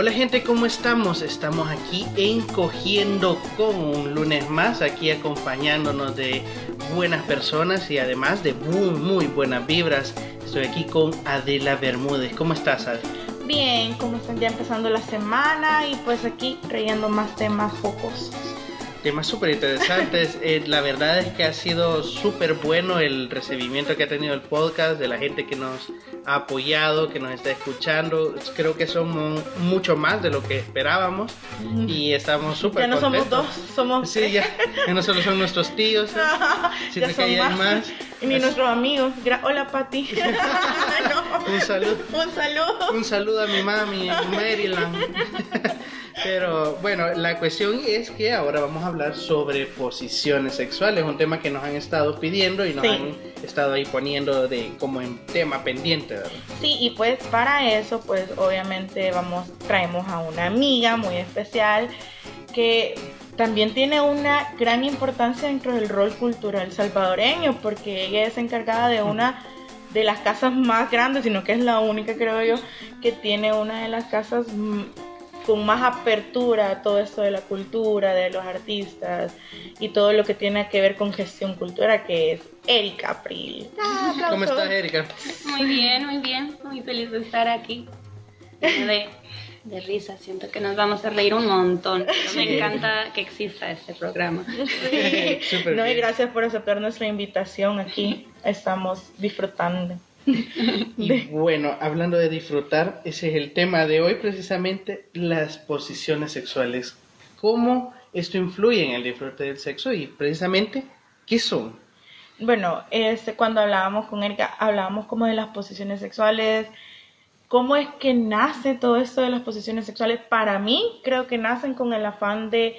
Hola gente, ¿cómo estamos? Estamos aquí encogiendo con un lunes más, aquí acompañándonos de buenas personas y además de muy, muy buenas vibras. Estoy aquí con Adela Bermúdez. ¿Cómo estás, Adela? Bien, como están ya empezando la semana y pues aquí trayendo más temas focos temas súper interesantes. Eh, la verdad es que ha sido súper bueno el recibimiento que ha tenido el podcast, de la gente que nos ha apoyado, que nos está escuchando. Creo que somos mucho más de lo que esperábamos y estamos súper Ya no somos dos, somos Sí, ya, no solo son nuestros tíos, sino que hay más. Y ni nuestros amigos. Hola, Pati. Un saludo. Un saludo. Un saludo a mi mami en Maryland. Pero bueno, la cuestión es que ahora vamos a hablar sobre posiciones sexuales, un tema que nos han estado pidiendo y nos han estado ahí poniendo de como en tema pendiente. Sí, y pues para eso, pues obviamente vamos traemos a una amiga muy especial que también tiene una gran importancia dentro del rol cultural salvadoreño, porque ella es encargada de una de las casas más grandes, sino que es la única, creo yo, que tiene una de las casas con más apertura a todo esto de la cultura, de los artistas y todo lo que tiene que ver con gestión cultural, que es Erika April. Ah, ¿Cómo estás, Erika? Muy bien, muy bien, muy feliz de estar aquí. De, de risa, siento que nos vamos a reír un montón. Me encanta que exista este programa. no, y gracias por aceptar nuestra invitación aquí. Estamos disfrutando. y bueno, hablando de disfrutar, ese es el tema de hoy precisamente, las posiciones sexuales. ¿Cómo esto influye en el disfrute del sexo y precisamente qué son? Bueno, este, cuando hablábamos con Erika, hablábamos como de las posiciones sexuales, cómo es que nace todo esto de las posiciones sexuales. Para mí, creo que nacen con el afán de,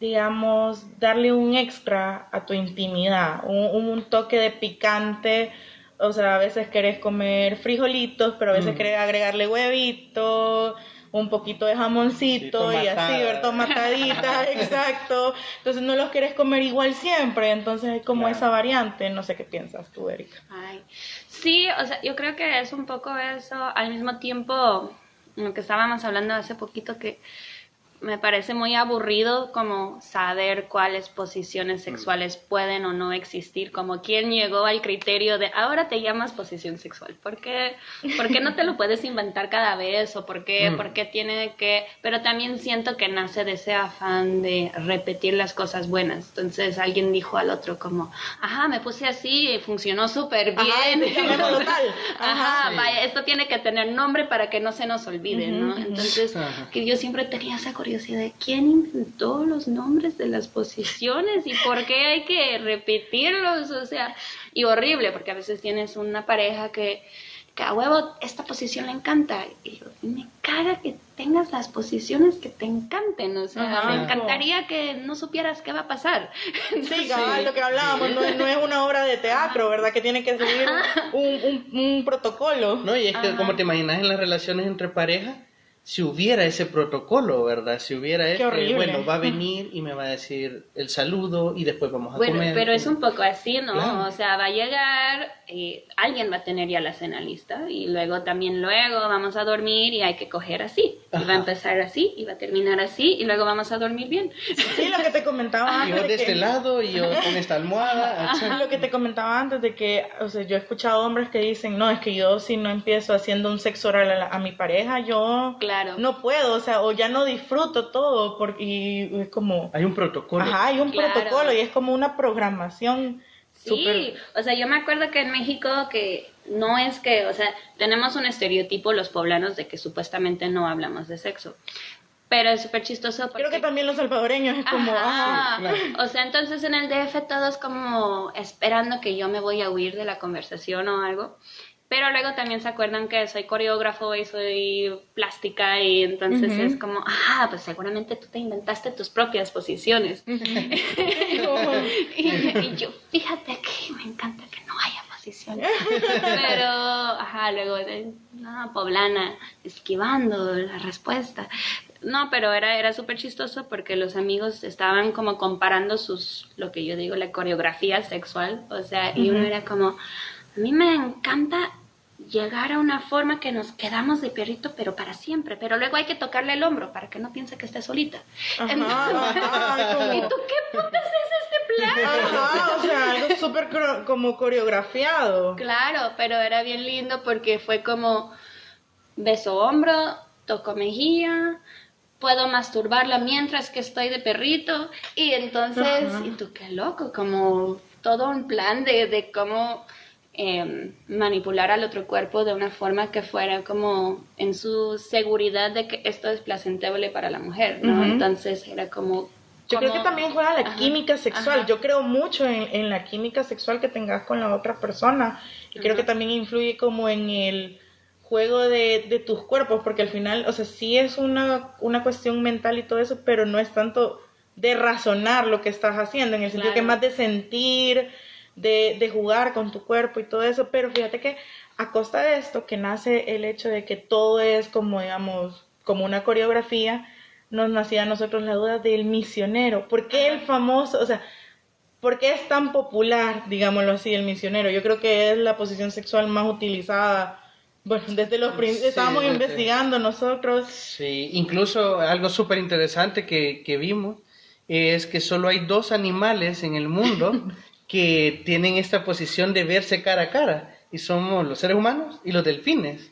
digamos, darle un extra a tu intimidad, un, un toque de picante o sea, a veces querés comer frijolitos, pero a veces mm. querés agregarle huevitos, un poquito de jamoncito y así, ver tomataditas, exacto. Entonces no los querés comer igual siempre, entonces es como esa variante, no sé qué piensas tú, Erika. Ay. Sí, o sea, yo creo que es un poco eso, al mismo tiempo, lo que estábamos hablando hace poquito, que me parece muy aburrido como saber cuáles posiciones sexuales pueden o no existir, como quién llegó al criterio de ahora te llamas posición sexual, ¿por qué, ¿Por qué no te lo puedes inventar cada vez o por qué, mm. por qué tiene que, pero también siento que nace de ese afán de repetir las cosas buenas, entonces alguien dijo al otro como, ajá, me puse así funcionó súper bien, ajá, vaya, esto tiene que tener nombre para que no se nos olvide, ¿no? Entonces, que yo siempre tenía esa de quién inventó los nombres de las posiciones y por qué hay que repetirlos, o sea, y horrible, porque a veces tienes una pareja que, que a huevo esta posición le encanta y me caga que tengas las posiciones que te encanten, o sea, me encantaría que no supieras qué va a pasar. Sí, cabal, lo que hablábamos, no, es una obra de teatro, ¿verdad? Que tiene que seguir un, un, un, protocolo. No, y es que como te imaginas en las relaciones entre parejas, si hubiera ese protocolo, ¿verdad? Si hubiera este, bueno, va a venir y me va a decir el saludo y después vamos a bueno, comer. Pero es un poco así, ¿no? O sea, va a llegar, eh, alguien va a tener ya la cena lista y luego también luego vamos a dormir y hay que coger así. Y va a empezar así y va a terminar así y luego vamos a dormir bien. Sí, lo que te comentaba antes. Yo de, este lado y yo con esta almohada. Lo que te comentaba antes de que, o sea, yo he escuchado hombres que dicen, no, es que yo si no empiezo haciendo un sexo oral a, a mi pareja, yo... Claro no puedo, o sea, o ya no disfruto todo, porque y es como... Hay un protocolo. Ajá, hay un protocolo y es como una programación. Sí, o sea, yo me acuerdo que en México que no es que, o sea, tenemos un estereotipo los poblanos de que supuestamente no hablamos de sexo. Pero es súper chistoso porque... Creo que también los salvadoreños es como... Ah, O sea, entonces en el DF todos como esperando que yo me voy a huir de la conversación o algo. Pero luego también se acuerdan que soy coreógrafo y soy plástica y entonces es como, ah, pues seguramente tú te inventaste tus propias posiciones. y, yo, fíjate que me encanta que no haya posiciones. Pero, ajá, luego, no, poblana, esquivando la respuesta. No, pero era, era súper chistoso porque los amigos estaban como comparando sus, lo que yo digo, la coreografía sexual. O sea, y uno era como, a mí me encanta llegar a una forma que nos quedamos de perrito, pero para siempre. Pero luego hay que tocarle el hombro para que no piense que esté solita. Ajá, Entonces, ajá, ¿Y tú qué putas es este plan? Ajá, o sea, algo súper como coreografiado. Claro, pero era bien lindo porque fue como beso hombro, toco mejilla, puedo masturbarla mientras que estoy de perrito y entonces, Ajá. y tú qué loco, como todo un plan de, de cómo eh, manipular al otro cuerpo de una forma que fuera como en su seguridad de que esto es placentable para la mujer, ¿no? Entonces era como... Yo creo que también juega la Ajá, química sexual. ajá. Yo creo mucho en, en la química sexual que tengas con la otra persona. Y creo que también influye como en el juego de, de tus cuerpos, porque al final, o sea, sí es una, una cuestión mental y todo eso, pero no es tanto de razonar lo que estás haciendo, en el sentido que más de sentir, de, de jugar con tu cuerpo y todo eso. Pero fíjate que a costa de esto, que nace el hecho de que todo es como, digamos, como una coreografía, nos nacía a nosotros la duda del misionero. ¿Por qué el famoso, o sea, por qué es tan popular, digámoslo así, el misionero? Yo creo que es la posición sexual más utilizada. Bueno, desde los prin- Sí, estábamos desde- investigando nosotros. Sí, incluso algo súper interesante que, que vimos es que solo hay dos animales en el mundo que tienen esta posición de verse cara a cara, y somos los seres humanos y los delfines.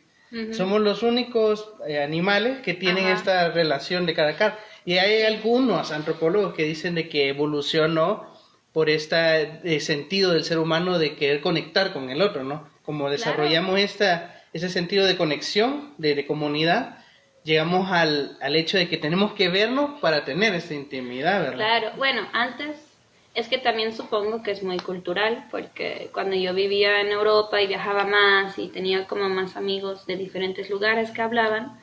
Somos los únicos eh, animales que tienen Ajá. esta relación de cara a cara. Y hay algunos antropólogos que dicen de que evolucionó por este sentido del ser humano de querer conectar con el otro, ¿no? Como desarrollamos esta, ese sentido de conexión, de, de comunidad, llegamos al, al hecho de que tenemos que vernos para tener esta intimidad, ¿verdad? Claro, bueno, antes es que también supongo que es muy cultural, porque cuando yo vivía en Europa y viajaba más y tenía como más amigos de diferentes lugares que hablaban,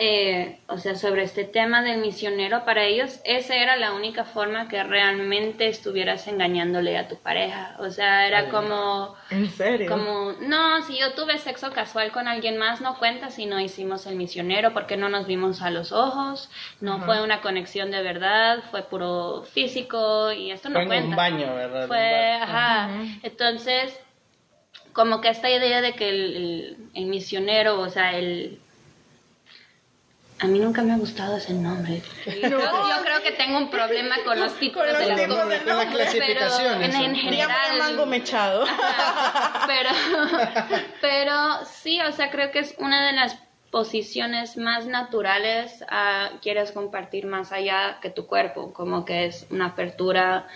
eh, o sea, sobre este tema del misionero, para ellos esa era la única forma que realmente estuvieras engañándole a tu pareja. O sea, era Ay. como... ¿En serio? Como, no, si yo tuve sexo casual con alguien más, no cuenta si no hicimos el misionero, porque no nos vimos a los ojos, no Ajá. fue una conexión de verdad, fue puro físico y esto no Fue en cuenta. un baño, ¿verdad? Fue, ajá. Entonces, como que esta idea de que el, el- el misionero, o sea, el... A mí nunca me ha gustado ese nombre. Yo, creo, yo creo que tengo un problema con los títulos los de cosas, de Con pero clasificaciones. en, general... Mango mechado. pero, pero sí, o sea, creo que es una de las posiciones más naturales a quieres compartir más allá que tu cuerpo, como que es una apertura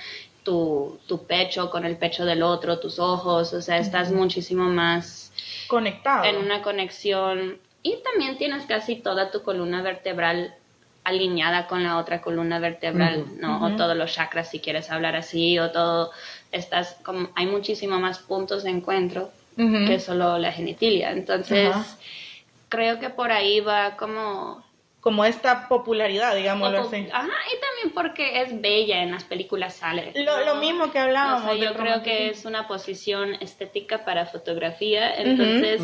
tu, tu pecho con el pecho del otro, tus ojos, o sea, estás muchísimo más Conectado. en una conexión y también tienes casi toda tu columna vertebral alineada con la otra columna vertebral. ¿no? O todos los chakras si quieres hablar así, o todo, estás como, hay muchísimo más puntos de encuentro que solo la genitilia, entonces creo que por ahí va como... Como esta popularidad, digámoslo así. Ajá, y también porque es bella, en las películas sale. Lo, ¿no? lo mismo que hablábamos. O sea, yo creo que es una posición estética para fotografía, entonces,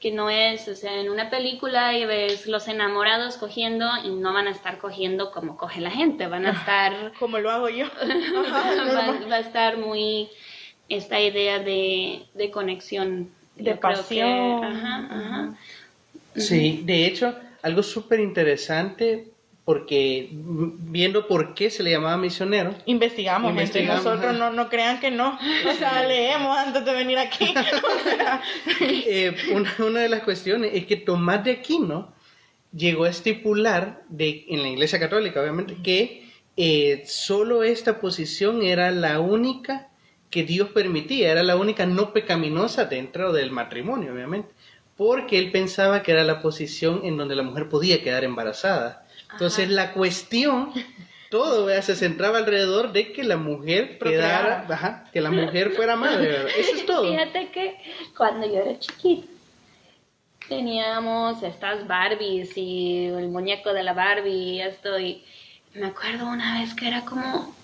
que no es, o sea, en una película y ves los enamorados cogiendo y no van a estar cogiendo como coge la gente, van a estar, Como lo hago yo. Ajá, va, va a estar muy esta idea de, de conexión. De Yo creo que- pasión. ajá, ajá. Sí, de hecho, algo súper interesante porque viendo por qué se le llamaba misionero, Investigamos, gente. Investigamos, Nosotros no, no crean que no. O sea, leemos antes de venir aquí. Eh, una, una de las cuestiones es que Tomás de Aquino llegó a estipular de, en la Iglesia Católica, obviamente, que eh, solo esta posición era la única que Dios permitía, era la única no pecaminosa dentro del matrimonio, obviamente, porque él pensaba que era la posición en donde la mujer podía quedar embarazada. Entonces Ajá. la cuestión, todo ¿verdad? se centraba alrededor de que la mujer quedara, ajá, que la mujer fuera madre, ¿verdad? eso es todo. Fíjate que cuando yo era chiquita teníamos estas Barbies y el muñeco de la Barbie y esto y me acuerdo una vez que era como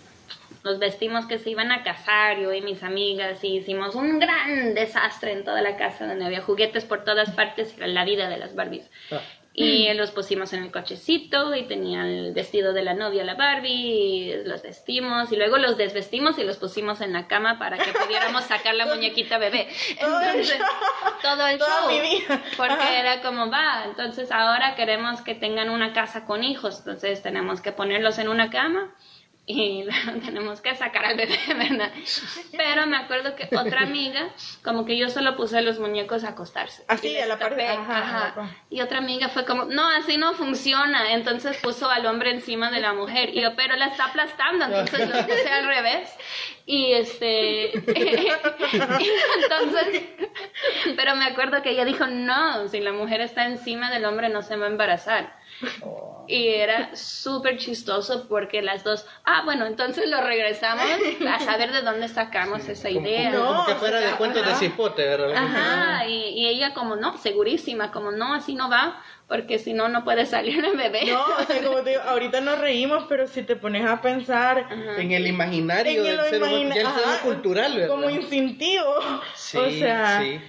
nos vestimos que se iban a casar yo y mis amigas y hicimos un gran desastre en toda la casa donde había juguetes por todas partes y era la vida de las Barbies Ah. Y los pusimos en el cochecito y tenía el vestido de la novia, la Barbie, y los vestimos y luego los desvestimos y los pusimos en la cama para que pudiéramos sacar la muñequita bebé. Entonces, todo el show. Porque era como va, entonces ahora queremos que tengan una casa con hijos, entonces tenemos que ponerlos en una cama y tenemos que sacar al bebé, ¿verdad? Pero me acuerdo que otra amiga, como que yo solo puse los muñecos a acostarse. Así, a la par- tapé, ajá, ajá. ajá. Y otra amiga fue como, no, así no funciona. Entonces puso al hombre encima de la mujer. Y yo, pero la está aplastando. Entonces lo puse al revés. Y este. entonces. Pero me acuerdo que ella dijo, no, si la mujer está encima del hombre no se va a embarazar. Y era súper chistoso porque las dos, ah, bueno, entonces lo regresamos a saber de dónde sacamos esa Como, idea. como- como No, que fuera o sea, de cuentos de cipote, ¿verdad? Ajá, y, y ella como no, segurísima, como no, así no va, porque si no, no puede salir el bebé. No, o sea, como te digo, ahorita nos reímos, pero si te pones a pensar Ajá. En el imaginario en del el ser humano, imagina- ya el ser ajá, cultural, ¿verdad? como instintivo. Sí, o sea, sí.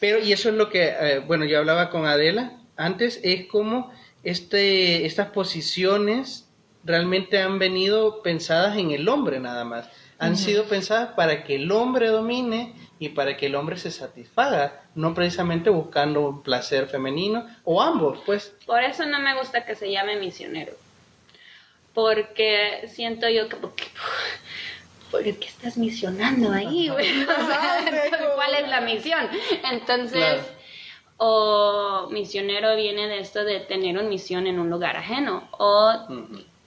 Pero, y eso es lo que, eh, bueno, yo hablaba con Adela antes, es como este, estas posiciones realmente han venido pensadas en el hombre nada más. Han sido pensadas para que el hombre domine y para que el hombre se satisfaga, no precisamente buscando un placer femenino, o ambos, pues. Por eso no me gusta que se llame misionero. Porque siento yo que... ¿Por qué estás misionando ahí, güey? O sea, ¿Cuál es la misión? Entonces, Claro. O misionero viene de esto de tener una misión en un lugar ajeno, o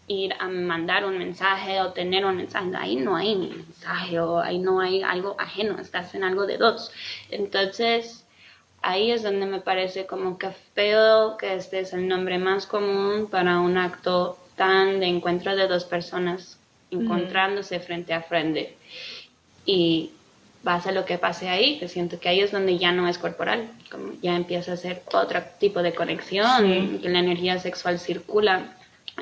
ir a mandar un mensaje o tener un mensaje. Ahí no hay mensaje o ahí no hay algo ajeno, estás en algo de dos. Entonces, ahí es donde me parece como que feo que este es el nombre más común para un acto tan de encuentro de dos personas encontrándose frente a frente. Y pasa lo que pase ahí, que siento que ahí es donde ya no es corporal, como ya empieza a ser otro tipo de conexión, Sí. que la energía sexual circula.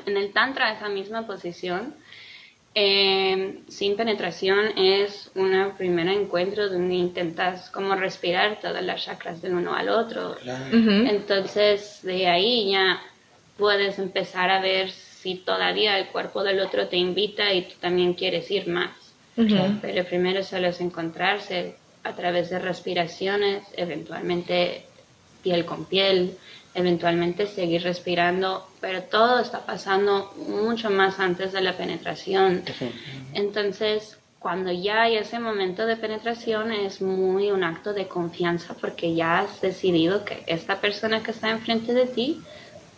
En el tantra, esa misma posición, eh, sin penetración, es un primer encuentro donde intentas como respirar todas las chakras del uno al otro. Entonces, de ahí ya puedes empezar a ver si todavía el cuerpo del otro te invita y tú también quieres ir más. Pero primero solo es encontrarse a través de respiraciones, eventualmente piel con piel, eventualmente seguir respirando, pero todo está pasando mucho más antes de la penetración. Entonces, cuando ya hay ese momento de penetración es muy un acto de confianza porque ya has decidido que esta persona que está enfrente de ti,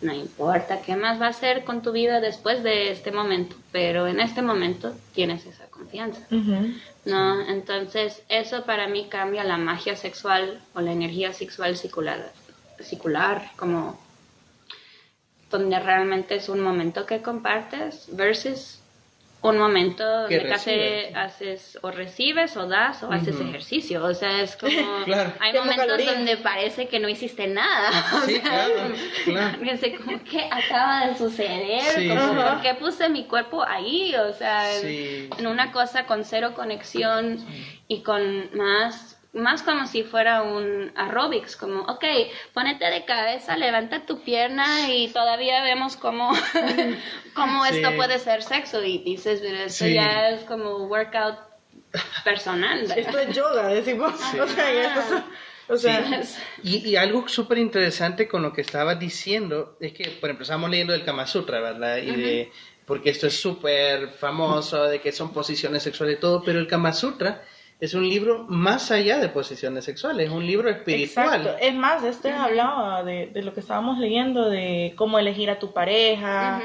no importa qué más va a hacer con tu vida después de este momento, pero en este momento tienes esa confianza. ¿no? Entonces, eso para mí cambia la magia sexual o la energía sexual circular, circular como donde realmente es un momento que compartes versus un momento Que donde casi haces o recibes o das o haces ejercicio. O sea, es como... Claro. Hay momentos calorías. donde parece que no hiciste nada. O Sí, sea, claro, claro. Como, ¿qué acaba de suceder? Sí, Como, sí. ¿Por qué puse mi cuerpo ahí? O sea, en- Sí. en una cosa con cero conexión y con más más como si fuera un aerobics, como, ok, ponete de cabeza, levanta tu pierna y todavía vemos cómo, cómo Sí. esto puede ser sexo y dices, pero esto Sí. ya es como workout personal. ¿verdad? Esto es yoga, decimos. O sea, ya esto es- o sea, Y, y algo súper interesante con lo que estabas diciendo es que, por ejemplo, estamos leyendo el Kama Sutra, ¿verdad? Y de, porque esto es súper famoso, de que son posiciones sexuales y todo, pero el Kama Sutra es un libro más allá de posiciones sexuales, es un libro espiritual. Exacto. Es más, este hablaba de, de lo que estábamos leyendo, de cómo elegir a tu pareja.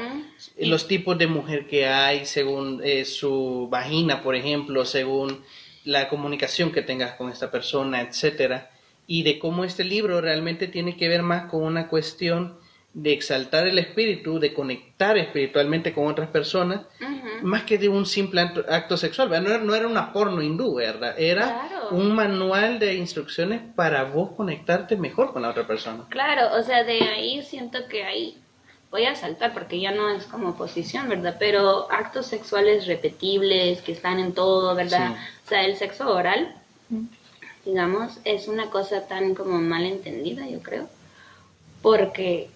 Los tipos de mujer que hay según eh, su vagina, por ejemplo, según la comunicación que tengas con esta persona, etcétera, y de cómo este libro realmente tiene que ver más con una cuestión de exaltar el espíritu, de conectar espiritualmente con otras personas, Ujú. más que de un simple acto, acto sexual. No era, no era una porno hindú, ¿verdad? Era Claro. un manual de instrucciones para vos conectarte mejor con la otra persona. Claro, o sea, de ahí siento que ahí voy a saltar porque ya no es como posición, ¿verdad? Pero actos sexuales repetibles que están en todo, ¿verdad? Sí. O sea, el sexo oral, digamos, es una cosa tan como mal entendida, yo creo, porque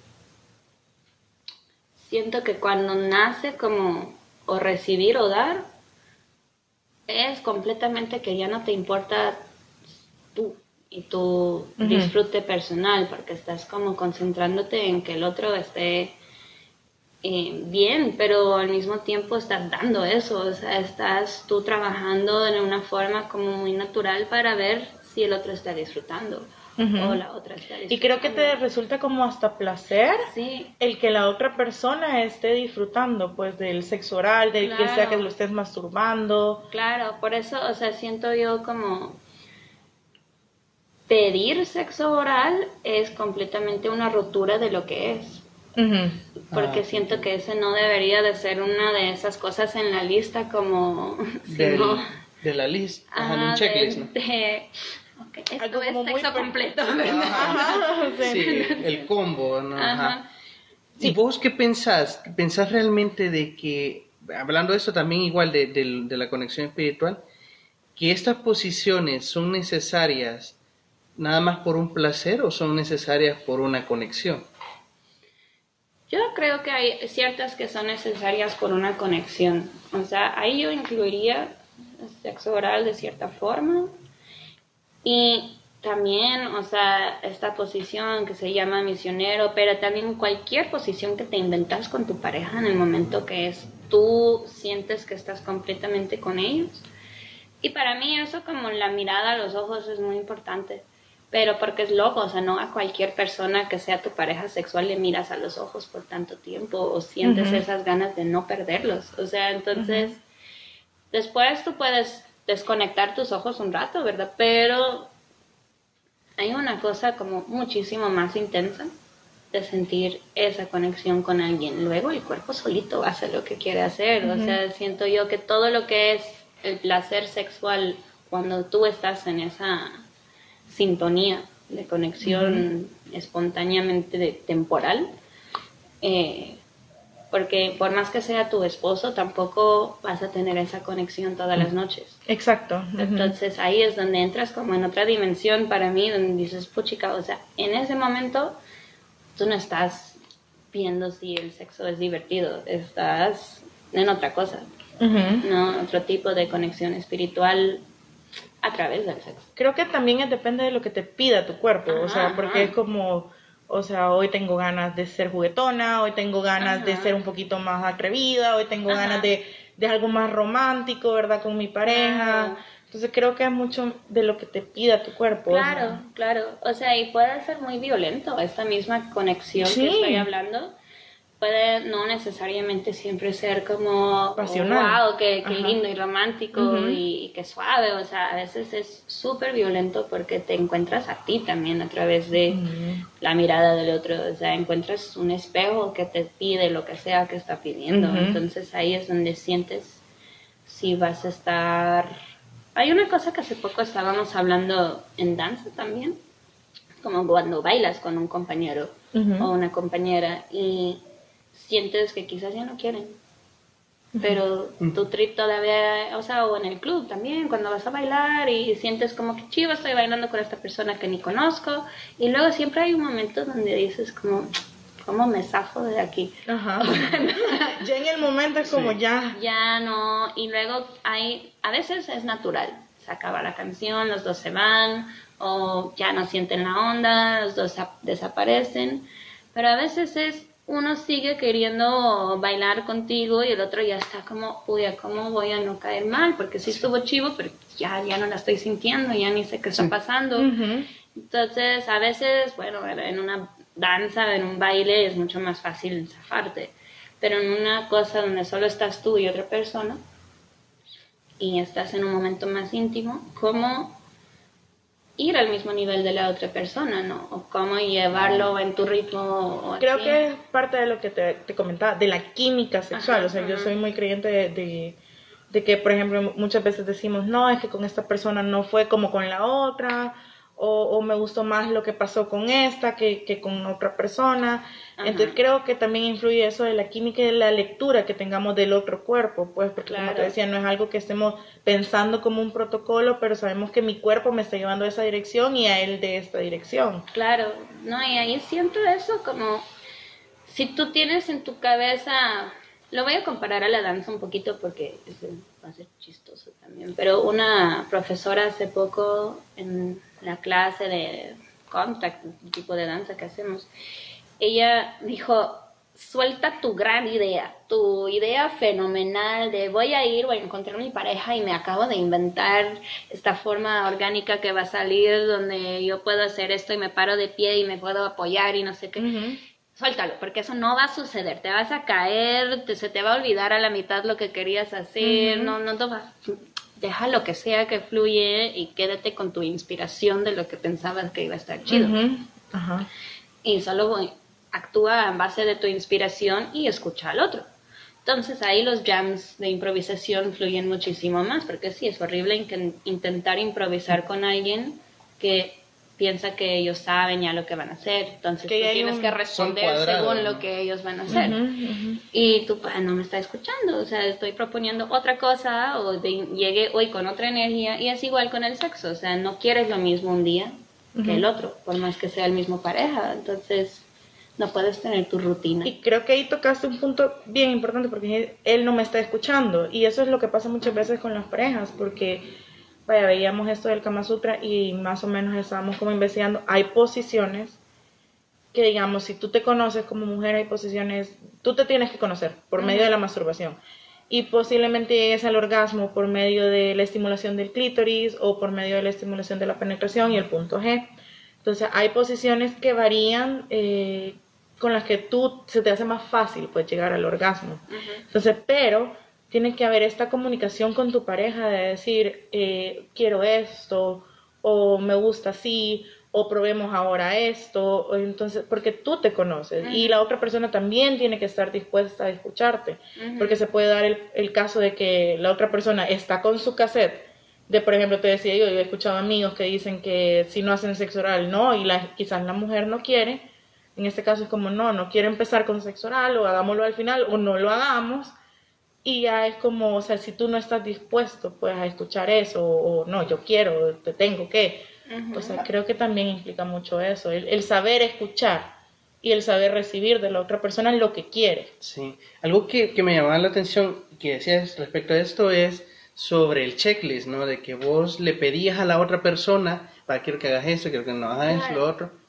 siento que cuando nace como o recibir o dar, es completamente que ya no te importa tú y tu disfrute personal, porque estás como concentrándote en que el otro esté eh, bien, pero al mismo tiempo estás dando eso, o sea, estás tú trabajando de una forma como muy natural para ver si el otro está disfrutando. O la otra está disfrutando. Y creo que te resulta como hasta placer Sí, el que la otra persona esté disfrutando pues del sexo oral, del que sea Claro. que lo estés masturbando. Claro, por eso, o sea, siento yo como pedir sexo oral es completamente una rotura de lo que es. Porque Ah, siento que ese no debería de ser una de esas cosas en la lista como... Del- sino- de la lista, ajá, en un checklist, de, ¿no? de- ok, esto Algo es sexo completo. Ajá, sí. Sí, el combo, ¿no? Ajá. ¿Y vos qué pensás? ¿Pensás realmente de que, hablando de esto también igual de, de- de la conexión espiritual, que estas posiciones son necesarias nada más por un placer o son necesarias por una conexión? Yo creo que hay ciertas que son necesarias por una conexión. O sea, ahí yo incluiría el sexo oral de cierta forma. Y también, o sea, esta posición que se llama misionero, pero también cualquier posición que te inventas con tu pareja en el momento que es tú sientes que estás completamente con ellos. Y para mí eso como la mirada a los ojos es muy importante. Pero porque es loco, o sea, no a cualquier persona que sea tu pareja sexual le miras a los ojos por tanto tiempo o sientes esas ganas de no perderlos. O sea, entonces, después tú puedes desconectar tus ojos un rato, ¿verdad? Pero hay una cosa como muchísimo más intensa de sentir esa conexión con alguien. Luego el cuerpo solito hace lo que quiere hacer. O sea, siento yo que todo lo que es el placer sexual cuando tú estás en esa sintonía de conexión espontáneamente de- temporal, eh, porque por más que sea tu esposo, tampoco vas a tener esa conexión todas las noches. Exacto. Entonces ahí es donde entras como en otra dimensión para mí, donde dices, puchica, o sea, en ese momento tú no estás viendo si el sexo es divertido, estás en otra cosa. ¿no? Otro tipo de conexión espiritual a través del sexo. Creo que también depende de lo que te pida tu cuerpo, o sea, porque ajá. es como, o sea, hoy tengo ganas de ser juguetona, hoy tengo ganas de ser un poquito más atrevida, hoy tengo Ajá. ganas de, de algo más romántico, ¿verdad? Con mi pareja. Entonces creo que es mucho de lo que te pida tu cuerpo. o sea. Claro, claro. O sea, y puede ser muy violento esta misma conexión Sí. que estoy hablando. Puede no necesariamente siempre ser como, Pasional. wow, qué, lindo y romántico y, y qué suave. O sea, a veces es súper violento porque te encuentras a ti también a través de la mirada del otro. O sea, encuentras un espejo que te pide lo que sea que está pidiendo. Entonces ahí es donde sientes si vas a estar... Hay una cosa que hace poco estábamos hablando en danza también, como cuando bailas con un compañero o una compañera y sientes que quizás ya no quieren. Pero tu trip todavía, o sea, o en el club también, cuando vas a bailar y sientes como que chivo, estoy bailando con esta persona que ni conozco. Y luego siempre hay un momento donde dices como, ¿cómo me zafo de aquí? Ajá. ya en el momento es como Sí. ya. Ya no, y luego hay, a veces es natural, se acaba la canción, los dos se van, o ya no sienten la onda, los dos ap- desaparecen, pero a veces es, uno sigue queriendo bailar contigo y el otro ya está como, uy, ¿cómo voy a no caer mal? Porque sí estuvo chivo, pero ya, ya no la estoy sintiendo, ya ni sé qué está pasando. Entonces, a veces, bueno, en una danza, en un baile es mucho más fácil zafarte, pero en una cosa donde solo estás tú y otra persona y estás en un momento más íntimo, ¿cómo ir al mismo nivel de la otra persona, no? O cómo llevarlo en tu ritmo. O Creo así. que es parte de lo que te, te comentaba, de la química sexual. Ajá, o sea, yo soy muy creyente de, de, de que, por ejemplo, muchas veces decimos, no, es que con esta persona no fue como con la otra, o, o me gustó más lo que pasó con esta que, que con otra persona. Ajá. Entonces creo que también influye eso de la química y de la lectura que tengamos del otro cuerpo, pues, porque como te decía, no es algo que estemos pensando como un protocolo, pero sabemos que mi cuerpo me está llevando a esa dirección y a él de esta dirección. Claro, no, y ahí siento eso como si tú tienes en tu cabeza, lo voy a comparar a la danza un poquito porque va a ser chistoso también, pero una profesora hace poco en la clase de contact, el tipo de danza que hacemos, ella dijo, suelta tu gran idea, tu idea fenomenal de voy a ir, voy a encontrar mi pareja y me acabo de inventar esta forma orgánica que va a salir donde yo puedo hacer esto y me paro de pie y me puedo apoyar y no sé qué. Suéltalo, porque eso no va a suceder, te vas a caer, se te va a olvidar a la mitad lo que querías hacer, no, no te va, deja lo que sea que fluye y quédate con tu inspiración de lo que pensabas que iba a estar chido. Y solo voy, actúa en base de tu inspiración y escucha al otro. Entonces ahí los jams de improvisación fluyen muchísimo más, porque sí, es horrible intentar improvisar con alguien que piensa que ellos saben ya lo que van a hacer, entonces tú tienes que responder según lo que ellos van a hacer. Y tú, pues, no me está escuchando, o sea, estoy proponiendo otra cosa o llegué hoy con otra energía y es igual con el sexo, o sea, no quieres lo mismo un día que el otro, por más que sea el mismo pareja, entonces no puedes tener tu rutina. Y creo que ahí tocaste un punto bien importante porque él no me está escuchando y eso es lo que pasa muchas veces con las parejas porque vaya, veíamos esto del Kama Sutra y más o menos estábamos como investigando, hay posiciones que digamos, si tú te conoces como mujer, hay posiciones, tú te tienes que conocer por medio de la masturbación y posiblemente llegues al orgasmo por medio de la estimulación del clítoris o por medio de la estimulación de la penetración y el punto G. Entonces hay posiciones que varían eh, con las que tú se te hace más fácil pues llegar al orgasmo. Entonces, pero tiene que haber esta comunicación con tu pareja de decir, eh, quiero esto, o me gusta así, o probemos ahora esto, entonces, porque tú te conoces y la otra persona también tiene que estar dispuesta a escucharte, porque se puede dar el, caso de que la otra persona está con su cassette, de por ejemplo, te decía yo, yo he escuchado amigos que dicen que si no hacen sexo oral, no, y la, quizás la mujer no quiere, en este caso es como, no, no quiere empezar con sexo oral, o hagámoslo al final, o no lo hagamos, y ya es como, o sea, si tú no estás dispuesto pues a escuchar eso, o, no, yo quiero, te tengo que, o sea, creo que también implica mucho eso, el, saber escuchar y el saber recibir de la otra persona lo que quiere. Sí, algo que, que me llamaba la atención que decías respecto a esto es sobre el checklist, ¿no? De que vos le pedías a la otra persona, para quiero que hagas esto, quiero que no hagas lo otro.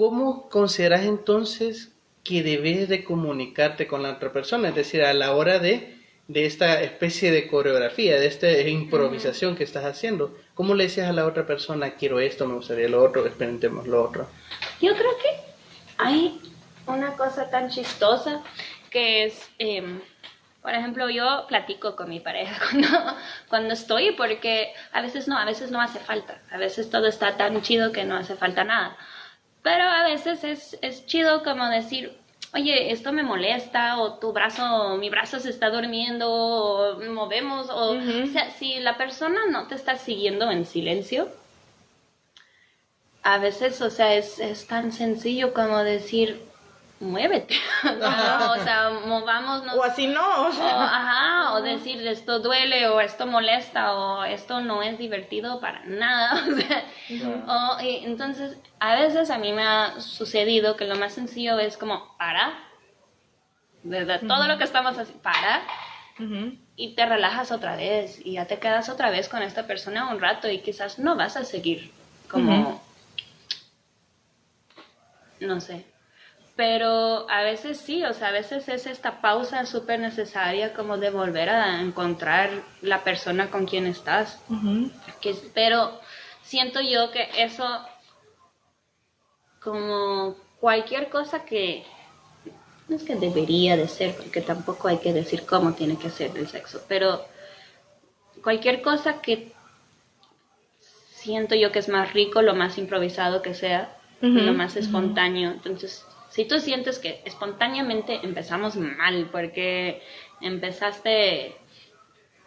¿Cómo consideras entonces que debes de comunicarte con la otra persona? Es decir, a la hora de de esta especie de coreografía, de esta improvisación que estás haciendo. ¿Cómo le decías a la otra persona, quiero esto, me gustaría lo otro, experimentemos lo otro? Yo creo que hay una cosa tan chistosa que es, em, por ejemplo, yo platico con mi pareja cuando, cuando estoy, porque a veces no, a veces no hace falta, a veces todo está tan chido que no hace falta nada. Pero a veces es, es chido como decir, oye, esto me molesta, o tu brazo, mi brazo se está durmiendo, o movemos, o, o sea, si la persona no te está siguiendo en silencio, a veces, o sea, es, es tan sencillo como decir, muévete, o sea, movámonos. O así no, o sea. ajá, o decir esto duele, o esto molesta, o esto no es divertido para nada, o sea, o, entonces, a veces a mí me ha sucedido que lo más sencillo es como, para, ¿verdad? Todo lo que estamos haciendo, para, y te relajas otra vez, y ya te quedas otra vez con esta persona un rato, y quizás no vas a seguir como... No sé, pero a veces sí, o sea, a veces es esta pausa súper necesaria como de volver a encontrar la persona con quien estás. que, pero siento yo que eso, como cualquier cosa que, no es que debería de ser, porque tampoco hay que decir cómo tiene que ser el sexo, pero cualquier cosa que siento yo que es más rico, lo más improvisado que sea, lo más espontáneo. Entonces, si tú sientes que espontáneamente empezamos mal porque empezaste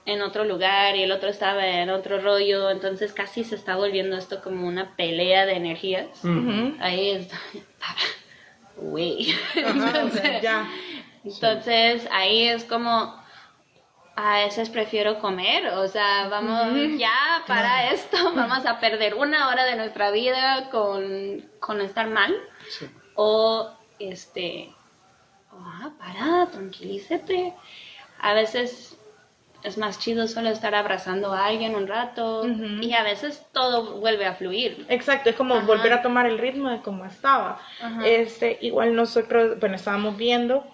en otro lugar y el otro estaba en otro rollo, entonces casi se está volviendo esto como una pelea de energías. Ahí es, güey. entonces, entonces ahí es como, a veces prefiero comer, o sea, vamos ya para esto, vamos a perder una hora de nuestra vida con, con estar mal. Sí o este ah, para, tranquilízate. A veces es más chido solo estar abrazando a alguien un rato y a veces todo vuelve a fluir. Exacto, es como volver a tomar el ritmo de como estaba. Este, igual nosotros, bueno, estábamos viendo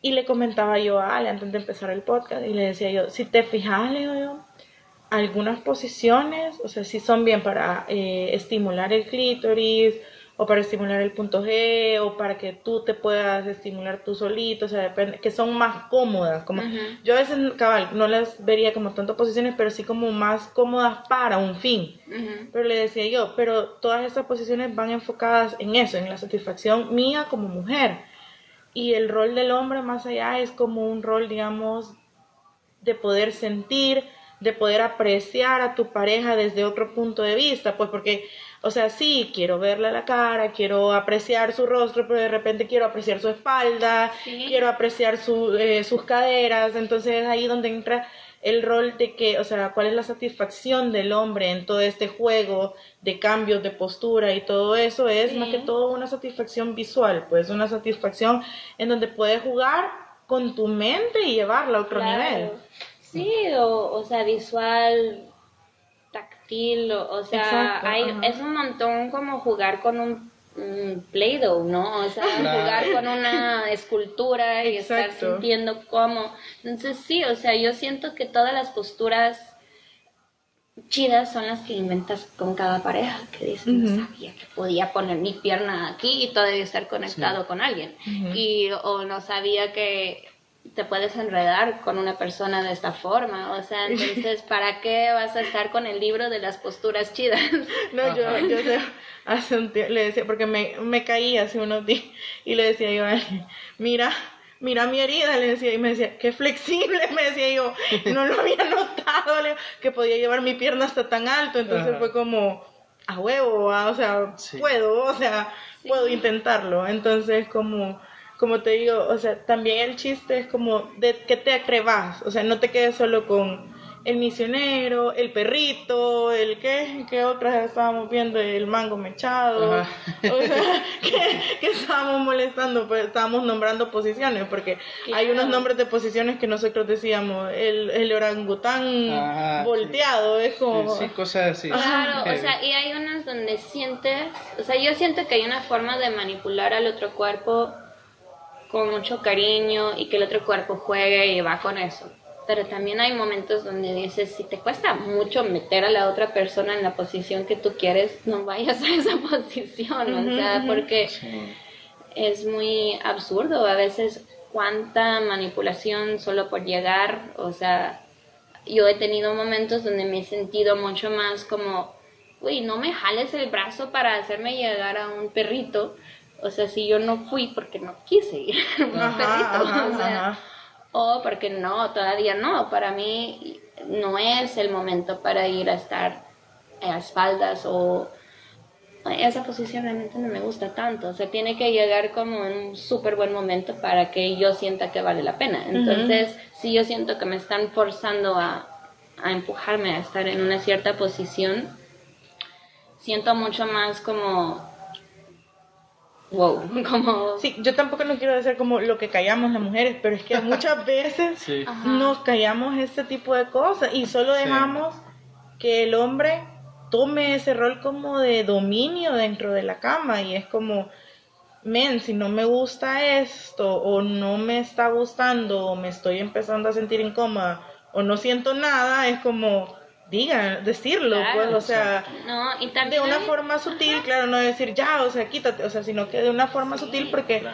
y le comentaba yo a Ale antes de empezar el podcast y le decía yo, si te fijas, le digo yo, algunas posiciones, o sea, si son bien para eh, estimular el clítoris o para estimular el punto G o para que tú te puedas estimular tú solito, o sea, depende, que son más cómodas, como yo a veces cabal no las vería como tanto posiciones, pero sí como más cómodas para un fin. Pero le decía yo, pero todas estas posiciones van enfocadas en eso, en la satisfacción mía como mujer. Y el rol del hombre más allá es como un rol, digamos, de poder sentir, de poder apreciar a tu pareja desde otro punto de vista, pues porque, o sea, sí, quiero verle la cara, quiero apreciar su rostro, pero de repente quiero apreciar su espalda, quiero apreciar su, eh, sus caderas, entonces es ahí donde entra el rol de que, o sea, cuál es la satisfacción del hombre en todo este juego de cambios de postura y todo eso, es más que todo una satisfacción visual, pues una satisfacción en donde puedes jugar con tu mente y llevarla a otro nivel. Sí, o, o sea, visual, o, sea, hay, es un montón como jugar con un, Play-Doh, ¿no? O sea, jugar con una escultura y estar sintiendo cómo. Entonces, sí, o sea, yo siento que todas las posturas chidas son las que inventas con cada pareja, que dices, no sabía que podía poner mi pierna aquí y todavía estar conectado con alguien. Y, o no sabía que te puedes enredar con una persona de esta forma. O sea, entonces, ¿para qué vas a estar con el libro de las posturas chidas? No, yo, yo hace un tiempo le decía, porque me, me caí hace unos días y le decía yo a alguien, mira, mira mi herida, le decía, y me decía, qué flexible, me decía yo, no lo había notado, que podía llevar mi pierna hasta tan alto, entonces fue como, a huevo, o sea, puedo, o sea, puedo intentarlo, entonces como como te digo, o sea, también el chiste es como de que te atrevas, o sea, no te quedes solo con el misionero, el perrito, el qué, qué otras estábamos viendo, el mango mechado, o sea, que, estábamos molestando, pues estábamos nombrando posiciones, porque hay unos nombres de posiciones que nosotros decíamos, el, el orangután volteado, es como... Sí, cosas así. Claro, o sea, y hay unas donde sientes, o sea, yo siento que hay una forma de manipular al otro cuerpo con mucho cariño y que el otro cuerpo juegue y va con eso. Pero también hay momentos donde dices, si te cuesta mucho meter a la otra persona en la posición que tú quieres, no vayas a esa posición, o sea, porque es muy absurdo a veces cuánta manipulación solo por llegar, o sea, yo he tenido momentos donde me he sentido mucho más como, uy, no me jales el brazo para hacerme llegar a un perrito, o sea, si yo no fui porque no quise ir un perrito, o, sea, o porque no, todavía no, para mí no es el momento para ir a estar a espaldas o esa posición realmente no me gusta tanto, o sea, tiene que llegar como en un súper buen momento para que yo sienta que vale la pena. Entonces, si yo siento que me están forzando a, a empujarme a estar en una cierta posición, siento mucho más como wow, como... Sí, yo tampoco no quiero decir como lo que callamos las mujeres, pero es que muchas veces nos callamos este tipo de cosas y solo dejamos que el hombre tome ese rol como de dominio dentro de la cama y es como, men, si no me gusta esto o no me está gustando o me estoy empezando a sentir incómoda o no siento nada, es como diga, decirlo, pues, o sea, de una forma sutil, claro, no decir ya, o sea, quítate, o sea, sino que de una forma sutil porque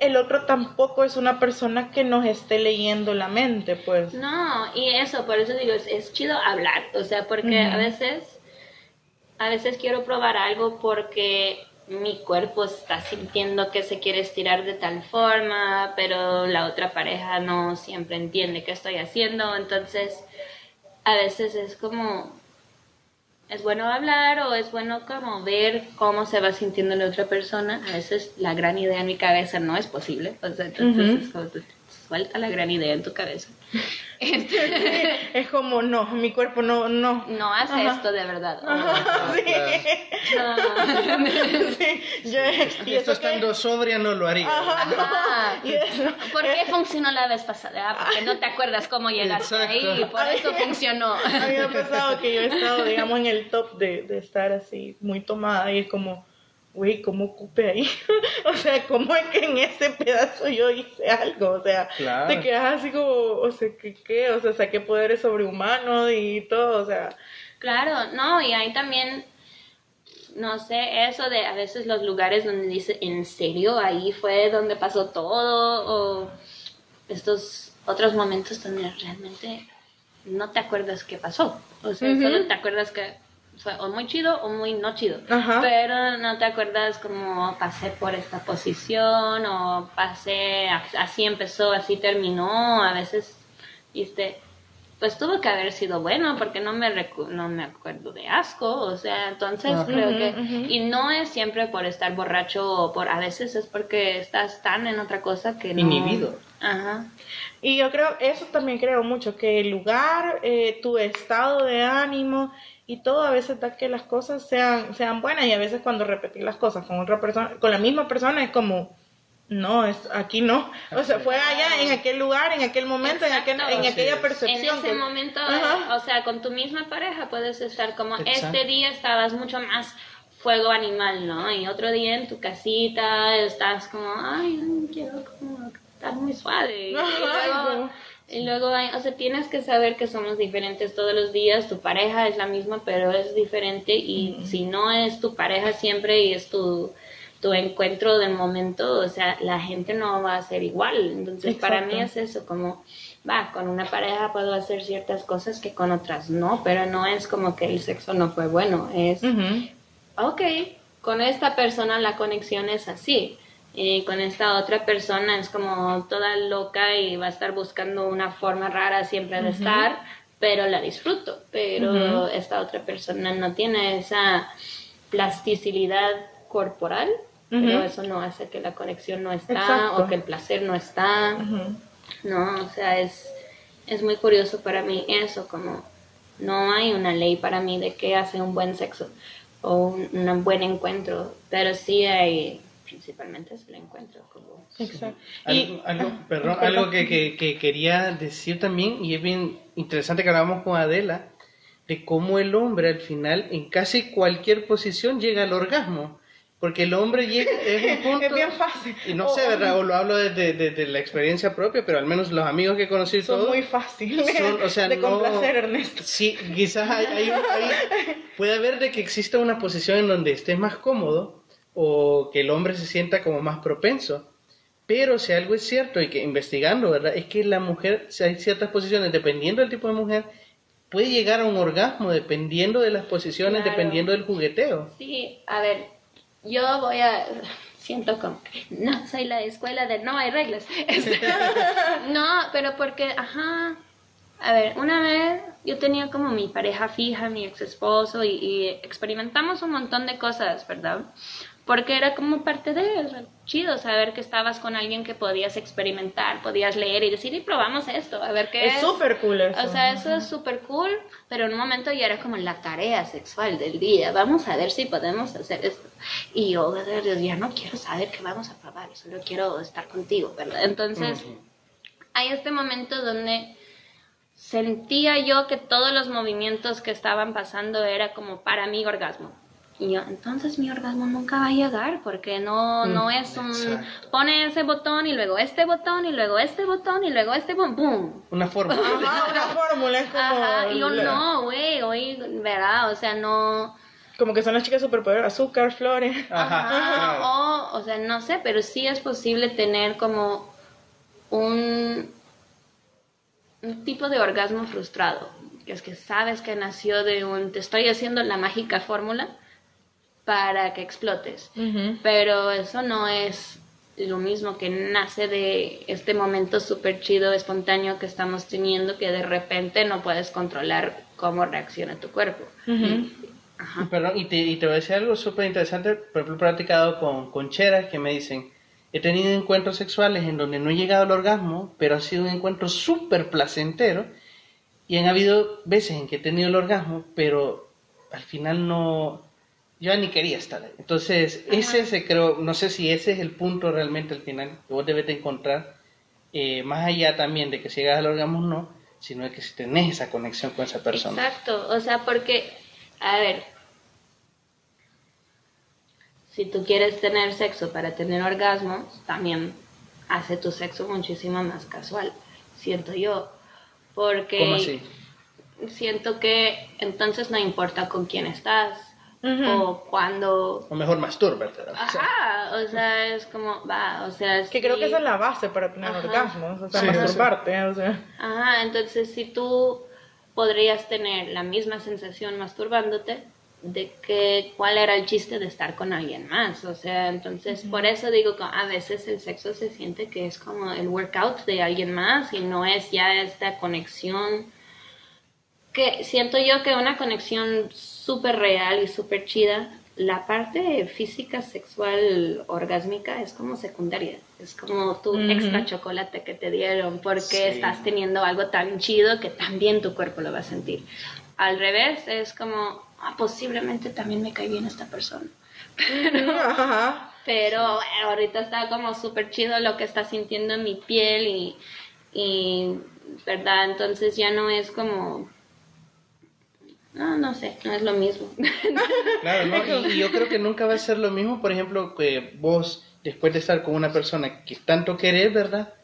el otro tampoco es una persona que nos esté leyendo la mente, pues. No, y eso, por eso digo, es, chido hablar, o sea, porque a veces, a veces quiero probar algo porque mi cuerpo está sintiendo que se quiere estirar de tal forma, pero la otra pareja no siempre entiende qué estoy haciendo, entonces a veces es como, es bueno hablar o es bueno como ver cómo se va sintiendo la otra persona. A veces la gran idea en mi cabeza no es posible. O sea, entonces es como, suelta la gran idea en tu cabeza. es como, no, mi cuerpo no, no. No hace esto de verdad. sí. Yo, y esto estando sobria no lo haría. ¿Por qué funcionó la vez pasada? Ah, porque no te acuerdas cómo llegaste ahí y por eso funcionó. A mí me ha pasado que yo he estado, digamos, en el top de, de estar así, muy tomada y es como güey, ¿cómo ocupé ahí? o sea, ¿cómo es que en ese pedazo yo hice algo? O sea, te quedas así como, o sea, ¿qué, qué? O sea, saqué poderes sobrehumanos y todo, o sea. Claro, no, y ahí también, no sé, eso de a veces los lugares donde dice, ¿en serio? Ahí fue donde pasó todo, o estos otros momentos donde realmente no te acuerdas qué pasó. O sea, solo te acuerdas que fue o muy chido o muy no chido. Pero no te acuerdas como pasé por esta posición o pasé, así empezó, así terminó. A veces, viste, pues tuvo que haber sido bueno porque no me, no me acuerdo de asco. O sea, entonces creo que... Y no es siempre por estar borracho o por... A veces es porque estás tan en otra cosa que no... Ajá. Y yo creo, eso también creo mucho, que el lugar, eh, tu estado de ánimo y todo a veces da que las cosas sean, sean buenas y a veces cuando repetir las cosas con otra persona, con la misma persona es como, no, es, aquí no. O sea, fue allá, en aquel lugar, en aquel momento, en, aquel, en aquella percepción. En ese momento, o sea, con tu misma pareja puedes estar como, este día estabas mucho más fuego animal, ¿no? Y otro día en tu casita estás como, ay, quiero como estar muy suave. Y luego, y luego, o sea, tienes que saber que somos diferentes todos los días, tu pareja es la misma, pero es diferente y si no es tu pareja siempre y es tu, tu encuentro del momento, o sea, la gente no va a ser igual. Entonces, para mí es eso, como, va, con una pareja puedo hacer ciertas cosas que con otras no, pero no es como que el sexo no fue bueno, es, ok, con esta persona la conexión es así y con esta otra persona es como toda loca y va a estar buscando una forma rara siempre de estar, pero la disfruto. Pero esta otra persona no tiene esa plasticidad corporal, pero eso no hace que la conexión no está o que el placer no está. No, o sea, es, es muy curioso para mí eso, como no hay una ley para mí de qué hace un buen sexo o un buen encuentro, pero sí hay principalmente es el encuentro. Como... Exacto. Algo, algo, perdón, algo que, que, quería decir también, y es bien interesante que hablamos con Adela, de cómo el hombre al final, en casi cualquier posición, llega al orgasmo. Porque el hombre llega, es un punto... es bien fácil. Y no sé, ¿verdad? O lo hablo desde, desde, la experiencia propia, pero al menos los amigos que conocí son muy fáciles o sea, de complacer, Ernesto. Sí, quizás hay, hay, puede haber de que exista una posición en donde estés más cómodo, o que el hombre se sienta como más propenso. Pero si algo es cierto y que investigando, ¿verdad? Es que la mujer, si hay ciertas posiciones, dependiendo del tipo de mujer, puede llegar a un orgasmo dependiendo de las posiciones, dependiendo del jugueteo. Sí, a ver, yo voy a siento como no soy la escuela de no hay reglas. no, pero porque, ajá, a ver, una vez yo tenía como mi pareja fija, mi ex esposo, y, y experimentamos un montón de cosas, ¿verdad? Porque era como parte de chido saber que estabas con alguien que podías experimentar, podías leer y decir, y probamos esto, a ver qué es. Es súper cool eso. O sea, eso es súper cool, pero en un momento ya era como la tarea sexual del día, vamos a ver si podemos hacer esto. Y yo ya no quiero saber qué vamos a probar, solo quiero estar contigo, ¿verdad? Entonces, hay este momento donde sentía yo que todos los movimientos que estaban pasando era como para mi orgasmo. Y yo, entonces mi orgasmo nunca va a llegar porque no, mm, no es un... Pone ese botón y luego este botón y luego este botón y luego este botón, ¡boom! Una fórmula. una fórmula, es como... y yo no, güey, hoy, ¿verdad? O sea, no... Como que son las chicas superpoderosas, azúcar, flores. Ajá. O, o sea, no sé, pero sí es posible tener como un, un tipo de orgasmo frustrado. Que es que sabes que nació de un... Te estoy haciendo la mágica fórmula para que explotes. Pero eso no es lo mismo que nace de este momento súper chido, espontáneo que estamos teniendo, que de repente no puedes controlar cómo reacciona tu cuerpo. Perdón, y te, y te voy a decir algo súper interesante, por ejemplo, he platicado con, con cheras que me dicen, he tenido encuentros sexuales en donde no he llegado al orgasmo, pero ha sido un encuentro súper placentero. Y han habido veces en que he tenido el orgasmo, pero al final no, yo ni quería estar ahí. Entonces, ese se creo, no sé si ese es el punto realmente al final que vos debes de encontrar, eh, más allá también de que si llegas al orgasmo no, sino de que si tenés esa conexión con esa persona. Exacto, o sea, porque, a ver, si tú quieres tener sexo para tener orgasmos, también hace tu sexo muchísimo más casual, siento yo. Porque ¿Cómo así? siento que entonces no importa con quién estás o cuando... O mejor masturbarte. ¿verdad? O sea, Ajá, o sea, es como, va, o sea, Que creo que esa es la base para tener Ajá. orgasmos, o sea, Sí, masturbarte, o sea. Ajá, entonces si tú podrías tener la misma sensación masturbándote, de que cuál era el chiste de estar con alguien más, o sea, entonces por eso digo que a veces el sexo se siente que es como el workout de alguien más y no es ya esta conexión que siento yo que una conexión súper real y súper chida, la parte física, sexual, orgásmica es como secundaria. Es como tu Ujú. extra chocolate que te dieron porque Sí. estás teniendo algo tan chido que también tu cuerpo lo va a sentir. Al revés, es como, ah, posiblemente también me cae bien esta persona. Ajá. Pero eh, ahorita está como súper chido lo que está sintiendo en mi piel y, y, ¿verdad? Entonces ya no es como... No, no sé, no es lo mismo. Claro, ¿no? Y, y yo creo que nunca va a ser lo mismo, por ejemplo, que vos, después de estar con una persona que tanto querés, ¿verdad?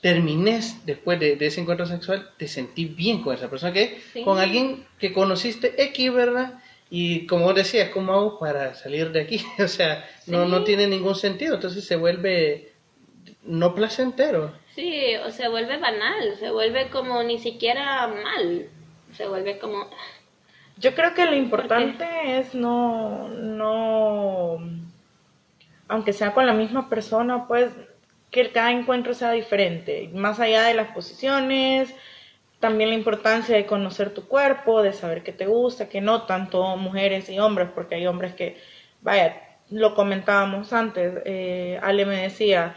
Termines después de, de ese encuentro sexual, te sentís bien con esa persona, que Sí. con alguien que conociste X, ¿verdad? Y como vos decías, ¿cómo hago para salir de aquí? O sea, no, Sí. no tiene ningún sentido, entonces se vuelve no placentero. Sí, o se vuelve banal, se vuelve como ni siquiera mal, se vuelve como... Yo creo que lo importante es no, no, aunque sea con la misma persona, pues que cada encuentro sea diferente, más allá de las posiciones, también la importancia de conocer tu cuerpo, de saber qué te gusta, que no tanto mujeres y hombres, porque hay hombres que, vaya, lo comentábamos antes, eh, Ale me decía,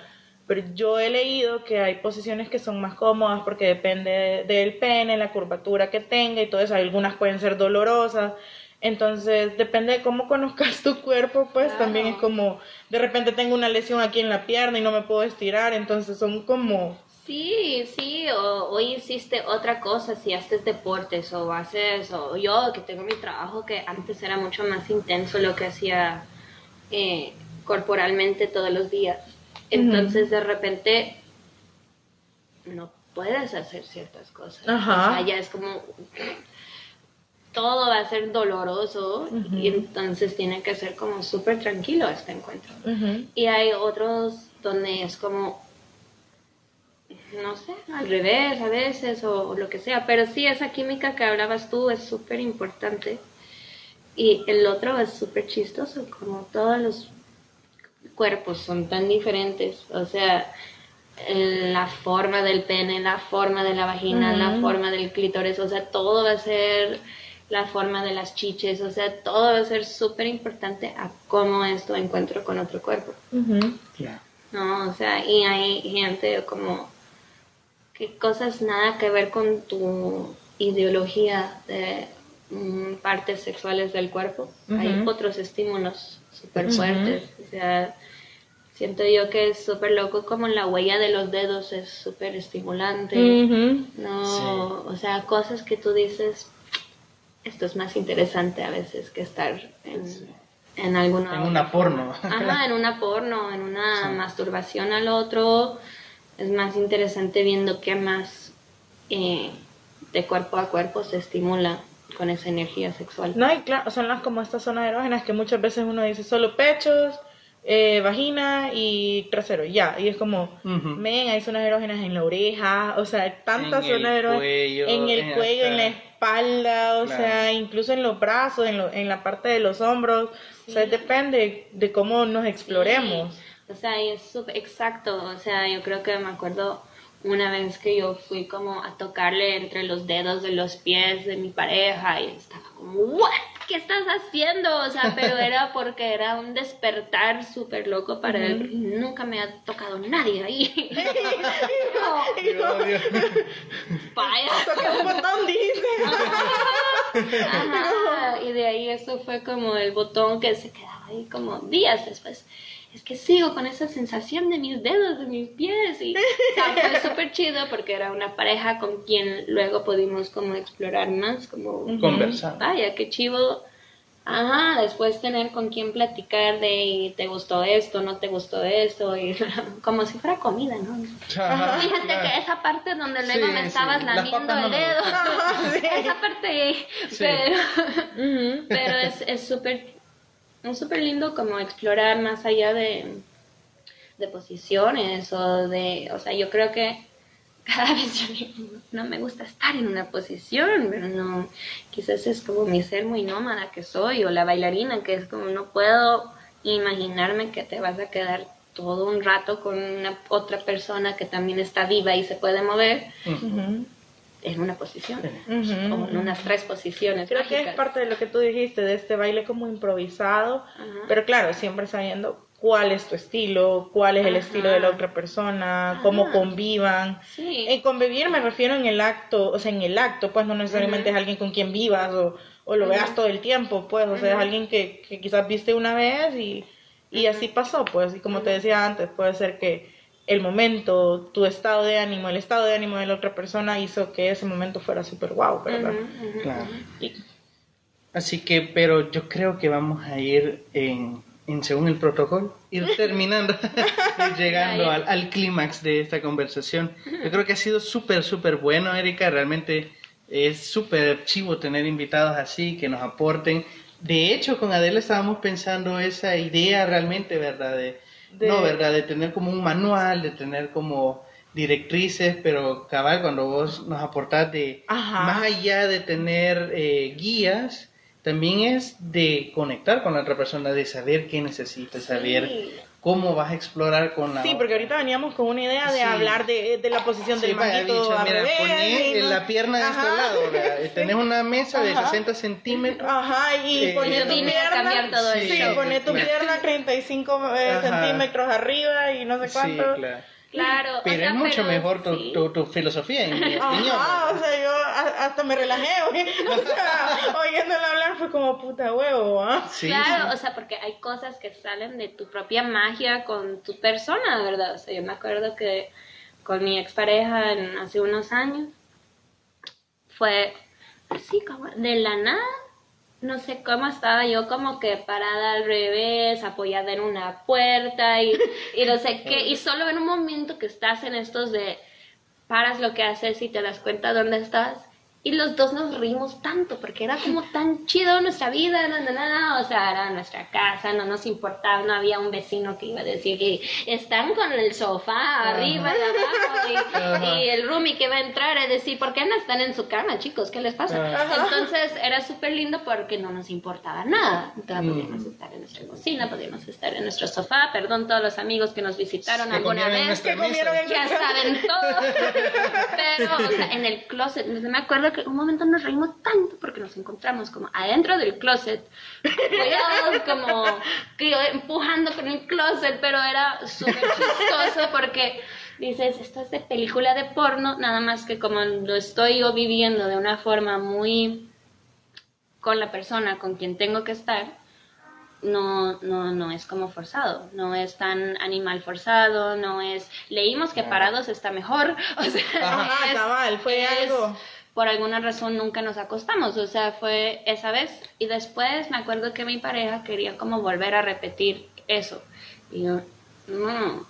pero yo he leído que hay posiciones que son más cómodas porque depende del pene, la curvatura que tenga y todo eso. Algunas pueden ser dolorosas. Entonces, depende de cómo conozcas tu cuerpo, pues Claro. también es como, de repente tengo una lesión aquí en la pierna y no me puedo estirar, entonces son como... Sí, sí, o hoy hiciste otra cosa, si haces deportes o haces, o yo que tengo mi trabajo que antes era mucho más intenso lo que hacía eh, corporalmente todos los días. Entonces de repente no puedes hacer ciertas cosas. Ajá. O sea, ya es como todo va a ser doloroso y entonces tiene que ser como súper tranquilo este encuentro. Y hay otros donde es como, no sé, al revés a veces o, o lo que sea, pero sí, esa química que hablabas tú es súper importante. Y el otro es súper chistoso, como todos los cuerpos son tan diferentes, o sea, la forma del pene, la forma de la vagina, la forma del clítoris, o sea, todo va a ser la forma de las chiches, o sea, todo va a ser súper importante a cómo es tu encuentro con otro cuerpo. ujú. ¿no? O sea, y hay gente como que cosas nada que ver con tu ideología de mm, partes sexuales del cuerpo. Hay otros estímulos súper fuertes. O sea, siento yo que es súper loco como la huella de los dedos es súper estimulante. No, o sea, cosas que tú dices, esto es más interesante a veces que estar en, en alguna En otra una porno. Ajá, en una porno, en una Sí. masturbación al otro. Es más interesante viendo qué más eh, de cuerpo a cuerpo se estimula con esa energía sexual. No, y claro, son las como estas zonas erógenas que muchas veces uno dice solo pechos, eh, vagina y trasero, ya. Y es como, men, hay zonas erógenas en la oreja, o sea, hay tantas zonas erógenas cuello, en el cuello, en la espalda, o Claro. sea, incluso en los brazos, en, lo- en la parte de los hombros. O sea, depende de cómo nos exploremos. Sí, O sea, y es súper exacto. O sea, yo creo que me acuerdo una vez que yo fui como a tocarle entre los dedos de los pies de mi pareja y estaba como, ¿what? ¿Qué ¿qué estás haciendo? O sea, pero era porque era un despertar súper loco para él. Nunca me ha tocado nadie ahí. Vaya. Toca un botón, dice. y de ahí eso fue como el botón que se quedaba ahí como días después es que sigo con esa sensación de mis dedos, de mis pies. Y fue súper chido porque era una pareja con quien luego pudimos como explorar más, como conversar. Vaya, qué chivo. Ajá, después tener con quien platicar de te gustó esto, no te gustó esto, y como si fuera comida, ¿no? Fíjate que esa parte donde luego me estabas lamiendo el dedo, esa parte, pero, pero es súper es súper lindo como explorar más allá de, de posiciones o de, o sea, yo creo que cada vez yo no me gusta estar en una posición, pero no, quizás es como mi ser muy nómada que soy, o la bailarina, que es como no puedo imaginarme que te vas a quedar todo un rato con una otra persona que también está viva y se puede mover en una posición, o en unas tres posiciones. Creo que es parte de lo que tú dijiste, de este baile como improvisado, pero claro, siempre sabiendo cuál es tu estilo, cuál es el estilo de la otra persona, cómo convivan. Sí. En convivir me refiero en el acto, o sea, en el acto, pues no necesariamente es alguien con quien vivas o, o lo veas todo el tiempo, pues, o sea, es alguien que, que quizás viste una vez y, y así pasó, pues, y como te decía antes, puede ser que el momento, tu estado de ánimo, el estado de ánimo de la otra persona hizo que ese momento fuera súper guau, ¿verdad? Claro. Así que, pero yo creo que vamos a ir en, según el protocolo, ir terminando, ir llegando al, al clímax de esta conversación. Yo creo que ha sido súper, súper bueno, Erika, realmente es súper chivo tener invitados así, que nos aporten. De hecho, con Adela estábamos pensando esa idea realmente, ¿verdad? De, no, ¿verdad? De tener como un manual, de tener como directrices, pero cabal, cuando vos nos aportás de más allá de tener eh, guías, también es de conectar con la otra persona, de saber qué necesita, saber cómo vas a explorar con la Sí, porque ahorita veníamos con una idea de hablar de, de, la posición del manito dicho, mira, poné la pierna de este lado, tenés una mesa de 60 centímetros. Ajá, y eh, poné tu pierna, todo sí, poné tu pierna 35 eh, centímetros arriba y no sé cuánto. Sí, claro. Claro. Pero es mucho mejor tu, tu, tu, filosofía, en mi opinión. Ah, o sea, yo hasta me relajé, o sea, oyéndolo hablar fue como puta huevo, ¿ah? Sí, claro, o sea, porque hay cosas que salen de tu propia magia con tu persona, ¿verdad? O sea, yo me acuerdo que con mi expareja en, hace unos años fue así como de la nada no sé cómo estaba yo como que parada al revés, apoyada en una puerta y, y no sé qué, y solo en un momento que estás en estos de paras lo que haces y te das cuenta dónde estás y los dos nos rimos tanto porque era como tan chido nuestra vida, no, no, no, o sea, era nuestra casa, no nos importaba, no había un vecino que iba a decir que están con el sofá arriba y abajo y, el roomie que va a entrar a decir, ¿por qué no están en su cama, chicos? ¿Qué les pasa? Entonces era súper lindo porque no nos importaba nada. Entonces, podíamos estar en nuestra cocina, podíamos estar en nuestro sofá, perdón todos los amigos que nos visitaron alguna vez, que ya saben todo, pero o sea, en el closet, me acuerdo un momento nos reímos tanto porque nos encontramos como adentro del closet, como que empujando con el closet, pero era súper chistoso porque dices, esto es de película de porno, nada más que como lo estoy yo viviendo de una forma muy con la persona con quien tengo que estar, no, no, no es como forzado, no es tan animal forzado, no es, leímos que parados está mejor, o sea, fue algo por alguna razón nunca nos acostamos, o sea, fue esa vez. Y después me acuerdo que mi pareja quería como volver a repetir eso. Y yo, no,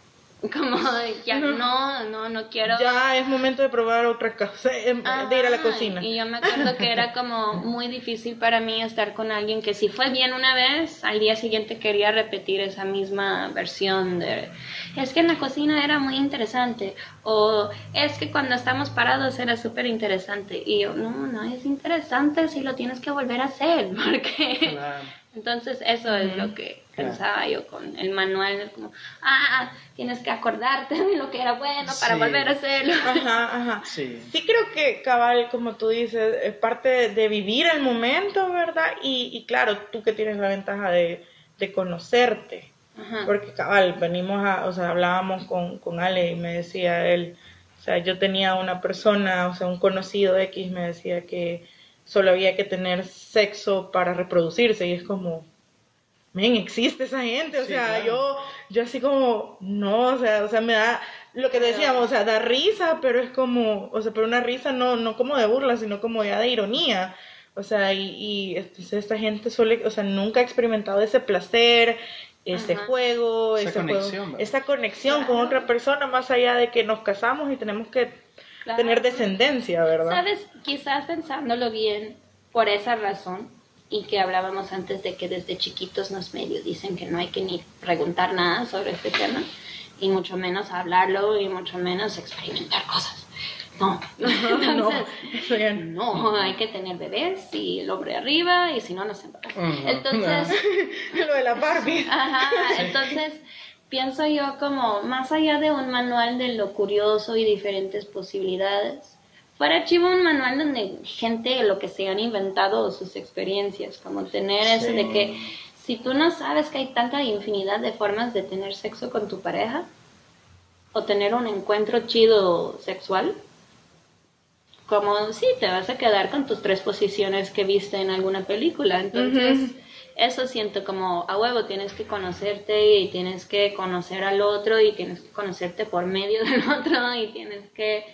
como ya no, no, no quiero. Ya es momento de probar otra cosa, em, de ir a la cocina. Y yo me acuerdo que era como muy difícil para mí estar con alguien que si fue bien una vez, al día siguiente quería repetir esa misma versión de, es que en la cocina era muy interesante, o es que cuando estamos parados era súper interesante. Y yo, no, no es interesante si lo tienes que volver a hacer, porque Entonces eso es lo que pensaba yo con el manual, como, ah, tienes que acordarte de lo que era bueno para volver a hacerlo. Ajá, ajá. Sí. sí. creo que cabal, como tú dices, es parte de, vivir el momento, ¿verdad? Y, y, claro, tú que tienes la ventaja de, de conocerte. Porque cabal, venimos a, o sea, hablábamos con, con Ale y me decía él, o sea, yo tenía una persona, o sea, un conocido X me decía que solo había que tener sexo para reproducirse y es como, men, existe esa gente, o sea, yo, yo así como, no, o sea, o sea, me da, lo que decíamos, o sea, da risa, pero es como, o sea, pero una risa no, no como de burla, sino como ya de ironía. O sea, y, y esta gente suele, o sea, nunca ha experimentado ese placer, ese juego, esa conexión, esa conexión con otra persona, más allá de que nos casamos y tenemos que tener descendencia, ¿verdad? Sabes, quizás pensándolo bien, por esa razón, y que hablábamos antes de que desde chiquitos nos medio dicen que no hay que ni preguntar nada sobre este tema, y mucho menos hablarlo, y mucho menos experimentar cosas. No, Entonces, no, no, hay que tener bebés y el hombre arriba y si no, no se Entonces, lo de la Barbie. Ajá, entonces pienso yo como más allá de un manual de lo curioso y diferentes posibilidades, fuera chivo un manual donde gente lo que se han inventado sus experiencias, como tener eso de que si tú no sabes que hay tanta infinidad de formas de tener sexo con tu pareja o tener un encuentro chido sexual, como si te vas a quedar con tus tres posiciones que viste en alguna película. Entonces, eso siento como a huevo, tienes que conocerte y tienes que conocer al otro y tienes que conocerte por medio del otro y tienes que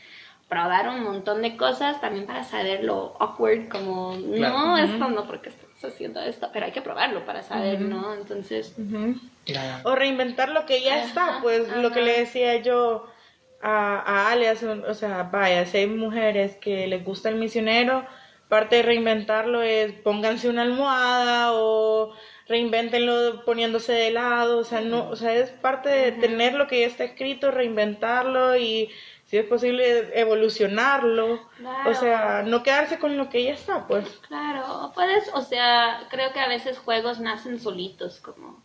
probar un montón de cosas también para saber lo awkward, como no, esto no porque estás haciendo esto, pero hay que probarlo para saber, ¿no? Entonces... O reinventar lo que ya está, pues lo que le decía yo a, a Ale, o sea, vaya, si hay mujeres que les gusta el misionero, parte de reinventarlo es pónganse una almohada o reinventenlo poniéndose de lado, o sea, no, o sea, es parte de tener lo que ya está escrito, reinventarlo y si es posible evolucionarlo, o sea, no quedarse con lo que ya está, pues. Claro, puedes, o sea, creo que a veces juegos nacen solitos, como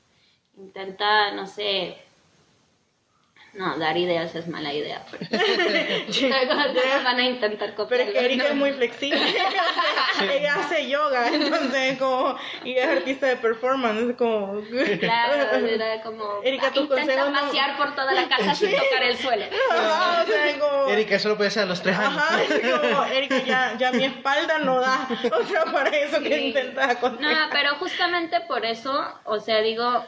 intenta, no sé, no, dar ideas es mala idea. Porque van a intentar copiar. Pero es que Erika es muy flexible. Ella hace yoga, entonces como... Y es artista de performance, es como... Claro, era como... Erika, tu intenta pasear por toda la casa sin tocar el suelo. o sea, como... Erika, eso lo puede hacer a los tres años. Ajá, como, Erika, ya, ya mi espalda no da. O sea, para eso que intenta No, pero justamente por eso, o sea, digo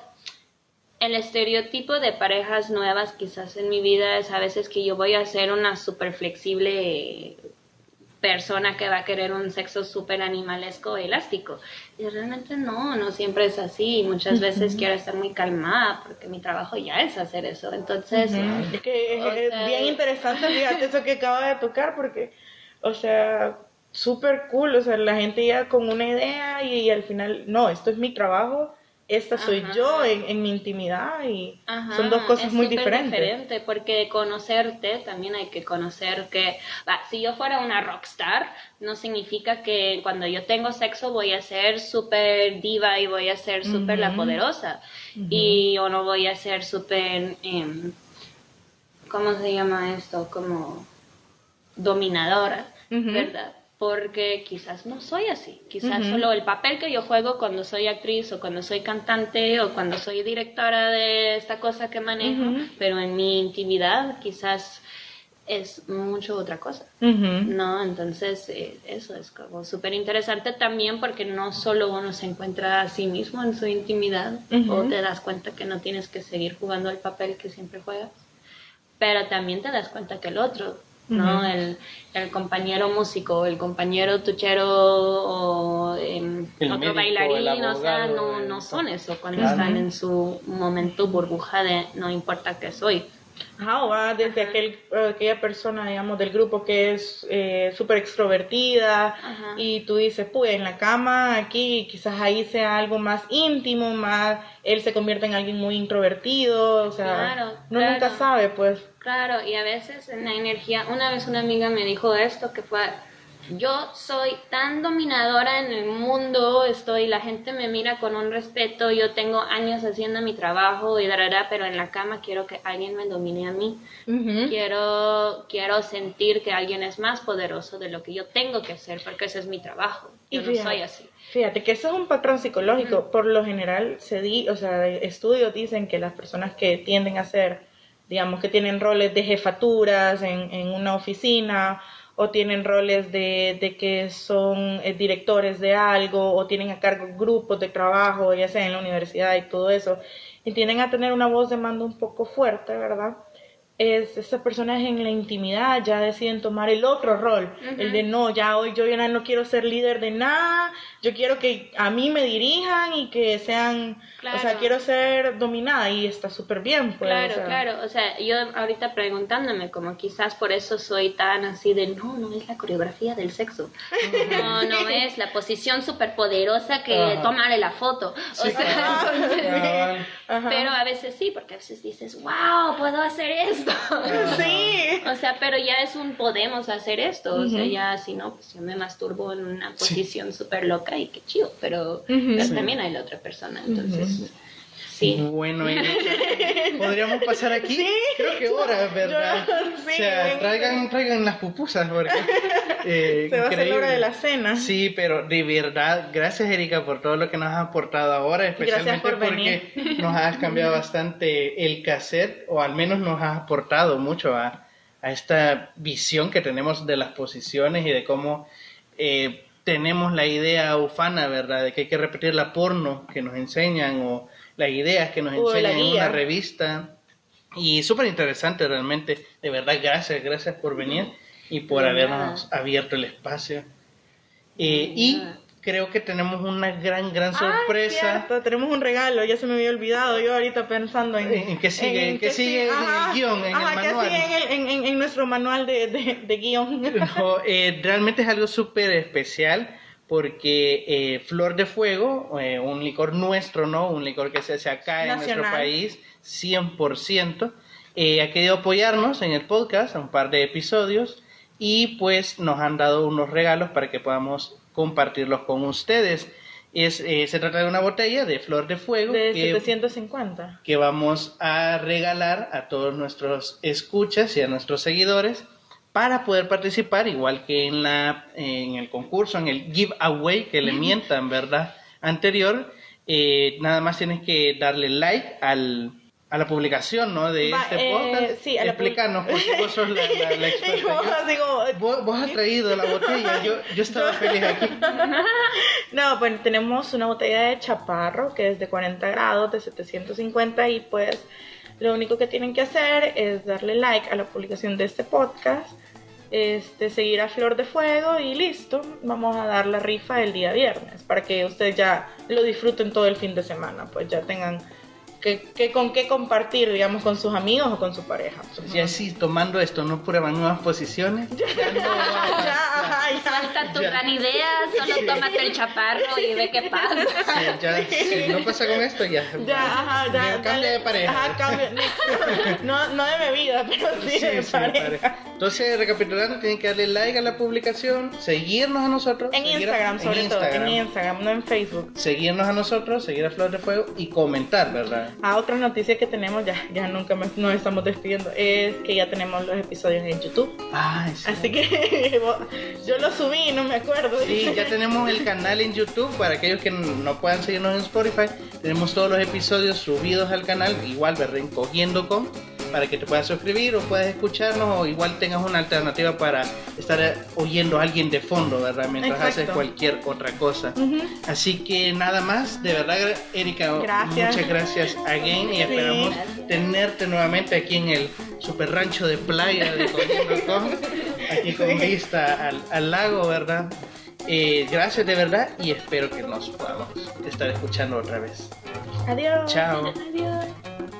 el estereotipo de parejas nuevas quizás en mi vida es a veces que yo voy a ser una súper flexible persona que va a querer un sexo súper animalesco elástico. Y realmente no, no siempre es así. Muchas veces quiero estar muy calmada porque mi trabajo ya es hacer eso. Entonces... Es que es, bien interesante, fíjate, eso que acaba de tocar porque, o sea, súper cool. O sea, la gente ya con una idea y al final, no, esto es mi trabajo esta soy yo en, mi intimidad y son dos cosas muy diferentes. diferente porque conocerte también hay que conocer que si yo fuera una rockstar no significa que cuando yo tengo sexo voy a ser súper diva y voy a ser súper la poderosa y o no voy a ser súper eh, ¿cómo se llama esto? como dominadora, ¿verdad? Porque quizás no soy así, quizás solo el papel que yo juego cuando soy actriz o cuando soy cantante o cuando soy directora de esta cosa que manejo, pero en mi intimidad quizás es mucho otra cosa, ¿no? Entonces eh, eso es como súper interesante también porque no solo uno se encuentra a sí mismo en su intimidad o te das cuenta que no tienes que seguir jugando el papel que siempre juegas, pero también te das cuenta que el otro ¿no? el, el, compañero músico, el compañero tuchero o em, otro bailarín, o sea, no, no son eso cuando están en su momento burbuja de no importa qué soy. Ajá, o va desde aquel, aquella persona, digamos, del grupo que es eh, súper extrovertida y tú dices, pues en la cama, aquí, quizás ahí sea algo más íntimo, más, él se convierte en alguien muy introvertido, o sea, no nunca sabe, pues. Claro, y a veces en la energía, una vez una amiga me dijo esto que fue, yo soy tan dominadora en el mundo, estoy, la gente me mira con un respeto, yo tengo años haciendo mi trabajo y dará, pero en la cama quiero que alguien me domine a mí. Quiero quiero sentir que alguien es más poderoso de lo que yo tengo que hacer, porque ese es mi trabajo. Yo no soy así. Fíjate que eso es un patrón psicológico. Por lo general, se di, o sea, estudios dicen que las personas que tienden a ser, digamos, que tienen roles de jefaturas en, en una oficina o tienen roles de, de que son eh, directores de algo o tienen a cargo grupos de trabajo, ya sea en la universidad y todo eso, y tienden a tener una voz de mando un poco fuerte, ¿verdad? Es esas personas en la intimidad ya deciden tomar el otro rol, el de no, ya hoy yo ya no quiero ser líder de nada, yo quiero que a mí me dirijan y que sean, o sea, quiero ser dominada y está súper bien. Pues, claro, claro, o sea, yo ahorita preguntándome como quizás por eso soy tan así de no, no es la coreografía del sexo, no, no es la posición súper poderosa que tomarle la foto, o sea, entonces, pero a veces sí, porque a veces dices, wow, puedo hacer esto Sí. O sea, pero ya es un podemos hacer esto. O sea, ya si no, pues yo me masturbo en una posición súper loca y qué chido. Pero, también hay la otra persona. Entonces. Sí. Bueno, podríamos pasar aquí. ¿Sí? Creo que hora, ¿verdad? sí, o sea, traigan, traigan las pupusas porque eh, se va a hacer la hora de la cena. Sí, pero de verdad, gracias Erika por todo lo que nos has aportado ahora, especialmente porque nos has cambiado bastante el cassette o al menos nos has aportado mucho a, a esta visión que tenemos de las posiciones y de cómo eh, tenemos la idea ufana, ¿verdad? De que hay que repetir la porno que nos enseñan o las ideas que nos enseñan en una revista. Y súper interesante realmente. De verdad, gracias, gracias por venir y por habernos abierto el espacio. Eh, y creo que tenemos una gran, gran sorpresa. tenemos un regalo, ya se me había olvidado. Yo ahorita pensando en. ¿En qué sigue? ¿En, qué sigue en el guion? En el manual. sigue en, en, nuestro manual de, de, guion? Eh, realmente es algo súper especial porque eh, Flor de Fuego, eh, un licor nuestro, ¿no? Un licor que se hace acá en nuestro país, 100%, eh, ha querido apoyarnos en el podcast, un par de episodios, y pues nos han dado unos regalos para que podamos compartirlos con ustedes. Es, eh, se trata de una botella de Flor de Fuego. De 750. Que vamos a regalar a todos nuestros escuchas y a nuestros seguidores para poder participar, igual que en, la, en el concurso, en el giveaway que le mientan, ¿verdad? Anterior, eh, nada más tienes que darle like al, a la publicación, ¿no? De este eh, podcast. Sí, Explícanos, porque vos sos la, la, experta. vos, vos, has traído la botella, yo, yo estaba feliz aquí. No, pues tenemos una botella de chaparro que es de 40 grados, de 750 y pues lo único que tienen que hacer es darle like a la publicación de este podcast este, seguir a Flor de Fuego y listo, vamos a dar la rifa el día viernes para que ustedes ya lo disfruten todo el fin de semana, pues ya tengan que, con qué compartir, digamos, con sus amigos o con su pareja. Y así, tomando esto, ¿no prueban nuevas posiciones? Ya, no, ya, Suelta tu gran idea, solo tómate el chaparro y ve qué pasa. ya, si no pasa con esto, ya. Ya, ajá, ya. Cambia de pareja. Ajá, cambia. No, no de bebida, pero sí, de pareja. Entonces, recapitulando, tienen que darle like a la publicación, seguirnos a nosotros. En Instagram, sobre todo, en Instagram, no en Facebook. Seguirnos a nosotros, seguir a Flor de Fuego y comentar, ¿verdad? Ah, otra noticia que tenemos, ya, ya nunca nos estamos despidiendo, es que ya tenemos los episodios en YouTube. Ah, Así que yo lo subí, no me acuerdo. Sí, ya tenemos el canal en YouTube para aquellos que no puedan seguirnos en Spotify. Tenemos todos los episodios subidos al canal, igual, ¿verdad? Cogiendo con para que te puedas suscribir o puedas escucharnos o igual tengas una alternativa para estar oyendo a alguien de fondo, ¿verdad? Mientras haces cualquier otra cosa. Así que nada más, de verdad, Erika, muchas gracias again y esperamos tenerte nuevamente aquí en el super rancho de playa de aquí con vista al, lago, ¿verdad? Eh, gracias de verdad y espero que nos podamos estar escuchando otra vez. Adiós. Chao. Adiós.